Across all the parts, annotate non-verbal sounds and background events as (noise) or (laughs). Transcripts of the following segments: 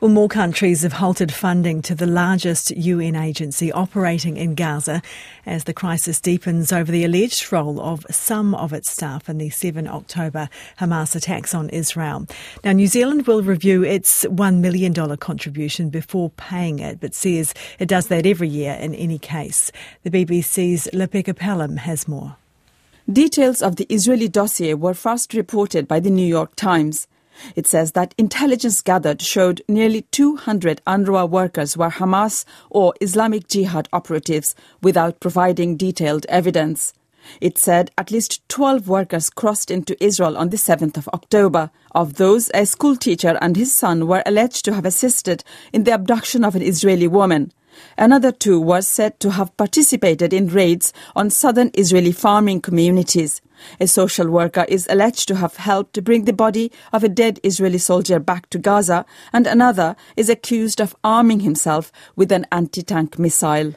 Well, more countries have halted funding to the largest UN agency operating in Gaza as the crisis deepens over the alleged role of some of its staff in the 7 October Hamas attacks on Israel. Now, New Zealand will review its $1 million contribution before paying it, but says it does that every year in any case. The BBC's Lepeka Pelham has more. Details of the Israeli dossier were first reported by the New York Times. It says that intelligence gathered showed nearly 200 UNRWA workers were Hamas or Islamic Jihad operatives without providing detailed evidence. It said at least 12 workers crossed into Israel on the 7th of October. Of those, a schoolteacher and his son were alleged to have assisted in the abduction of an Israeli woman. Another two were said to have participated in raids on southern Israeli farming communities. A social worker is alleged to have helped to bring the body of a dead Israeli soldier back to Gaza, and another is accused of arming himself with an anti tank missile.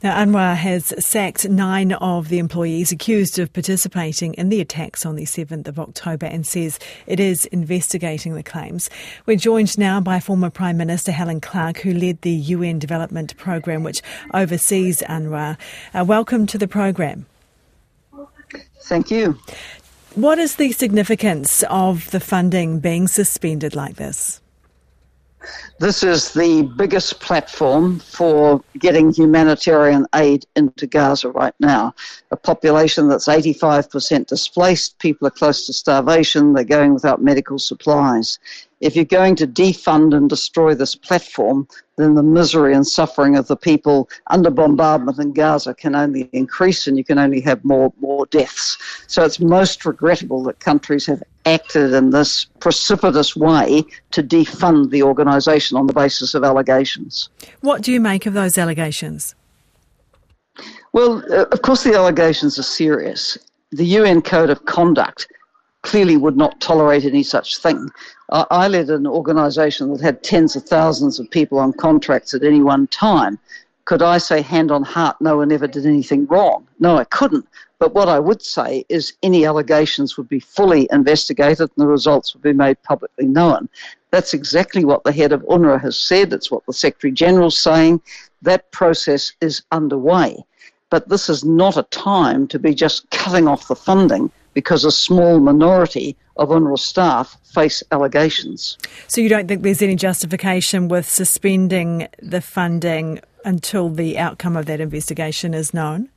Now, UNRWA has sacked nine of the employees accused of participating in the attacks on the 7th of October and says it is investigating the claims. We're joined now by former Prime Minister Helen Clark, who led the UN Development Programme, which oversees UNRWA. Uh, welcome to the programme. Thank you. What is the significance of the funding being suspended like this? This is the biggest platform for getting humanitarian aid into Gaza right now. A population that's 85% displaced, people are close to starvation, they're going without medical supplies. If you're going to defund and destroy this platform, then the misery and suffering of the people under bombardment in Gaza can only increase and you can only have more, more deaths. So it's most regrettable that countries have acted in this precipitous way to defund the organisation on the basis of allegations. What do you make of those allegations? Well, uh, of course, the allegations are serious. The UN Code of Conduct clearly would not tolerate any such thing. I led an organisation that had tens of thousands of people on contracts at any one time. Could I say, hand on heart, no one ever did anything wrong? No, I couldn't. But what I would say is any allegations would be fully investigated and the results would be made publicly known. That's exactly what the head of UNRWA has said. It's what the Secretary General's saying. That process is underway. But this is not a time to be just cutting off the funding because a small minority of UNRWA staff face allegations. So you don't think there's any justification with suspending the funding until the outcome of that investigation is known?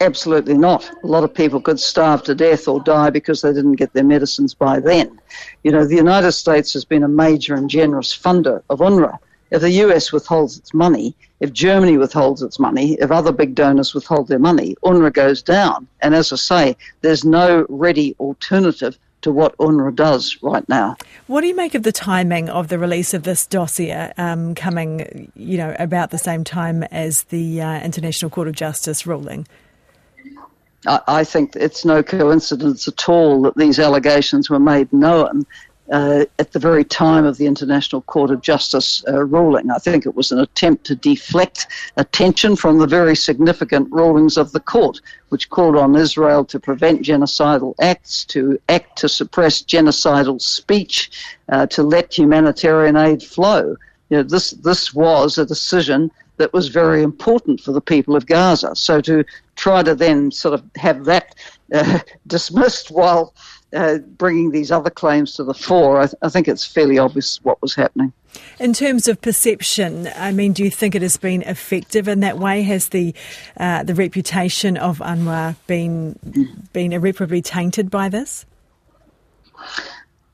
Absolutely not. A lot of people could starve to death or die because they didn't get their medicines by then. You know, the United States has been a major and generous funder of UNRWA. If the US withholds its money, if Germany withholds its money, if other big donors withhold their money, UNRWA goes down. And as I say, there's no ready alternative to what UNRWA does right now. What do you make of the timing of the release of this dossier um, coming, you know, about the same time as the uh, International Court of Justice ruling? I think it's no coincidence at all that these allegations were made known uh, at the very time of the International Court of Justice uh, ruling. I think it was an attempt to deflect attention from the very significant rulings of the court, which called on Israel to prevent genocidal acts, to act to suppress genocidal speech, uh, to let humanitarian aid flow. You know, this this was a decision that was very important for the people of Gaza. So to try to then sort of have that uh, (laughs) dismissed while uh, bringing these other claims to the fore, I, th- I, think it's fairly obvious what was happening. In terms of perception, I mean, do you think it has been effective in that way? Has the uh, the reputation of UNRWA been been irreparably tainted by this?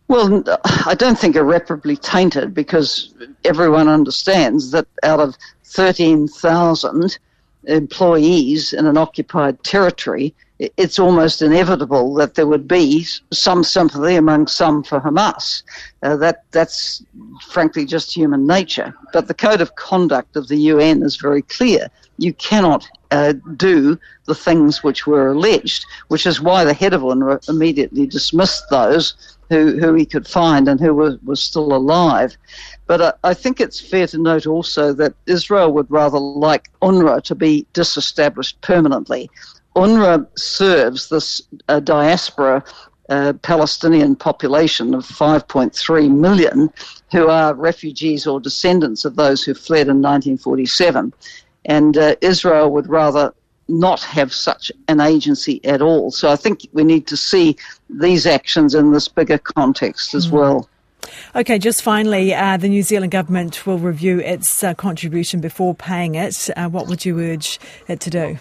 Well, I don't think irreparably tainted because everyone understands that out of 13,000 employees in an occupied territory, it's almost inevitable that there would be some sympathy among some for Hamas. Uh, that that's frankly just human nature. But the code of conduct of the UN is very clear. You cannot uh, do the things which were alleged, which is why the head of UNRWA immediately dismissed those who, who he could find and who were, were still alive. But uh, I think it's fair to note also that Israel would rather like UNRWA to be disestablished permanently. UNRWA serves this uh, diaspora uh, Palestinian population of 5.3 million who are refugees or descendants of those who fled in 1947. And uh, Israel would rather not have such an agency at all. So I think we need to see these actions in this bigger context as mm. well. Okay, just finally, uh, the New Zealand government will review its uh, contribution before paying it. Uh, what would you urge it to do?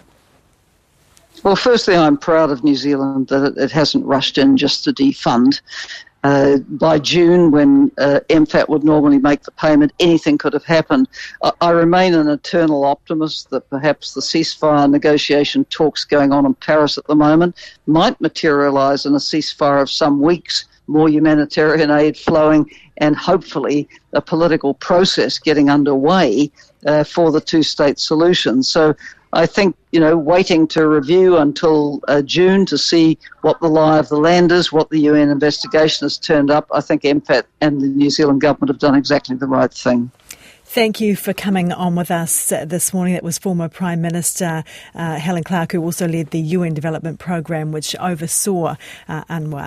Well, firstly, I'm proud of New Zealand that it hasn't rushed in just to defund. Uh, by June, when uh, MFAT would normally make the payment, anything could have happened. I, I, remain an eternal optimist that perhaps the ceasefire negotiation talks going on in Paris at the moment might materialise in a ceasefire of some weeks, more humanitarian aid flowing, and hopefully a political process getting underway uh, for the two state solution. So I think, you know, waiting to review until uh, June to see what the lie of the land is, what the UN investigation has turned up, I think MFAT and the New Zealand government have done exactly the right thing. Thank you for coming on with us uh, this morning. That was former Prime Minister uh, Helen Clark, who also led the UN Development Programme, which oversaw uh, UNRWA.